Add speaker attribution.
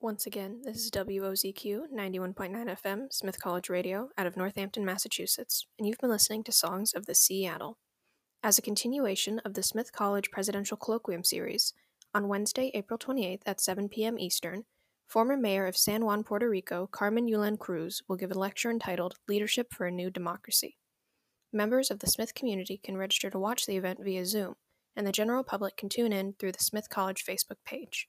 Speaker 1: Once again, this is WOZQ 91.9 FM, Smith College Radio, out of Northampton, Massachusetts, and you've been listening to Songs of the Seattle. As a continuation of the Smith College Presidential Colloquium Series, on Wednesday, April 28th at 7 p.m. Eastern, former Mayor of San Juan, Puerto Rico, Carmen Yulín Cruz, will give a lecture entitled Leadership for a New Democracy. Members of the Smith community can register to watch the event via Zoom, and the general public can tune in through the Smith College Facebook page.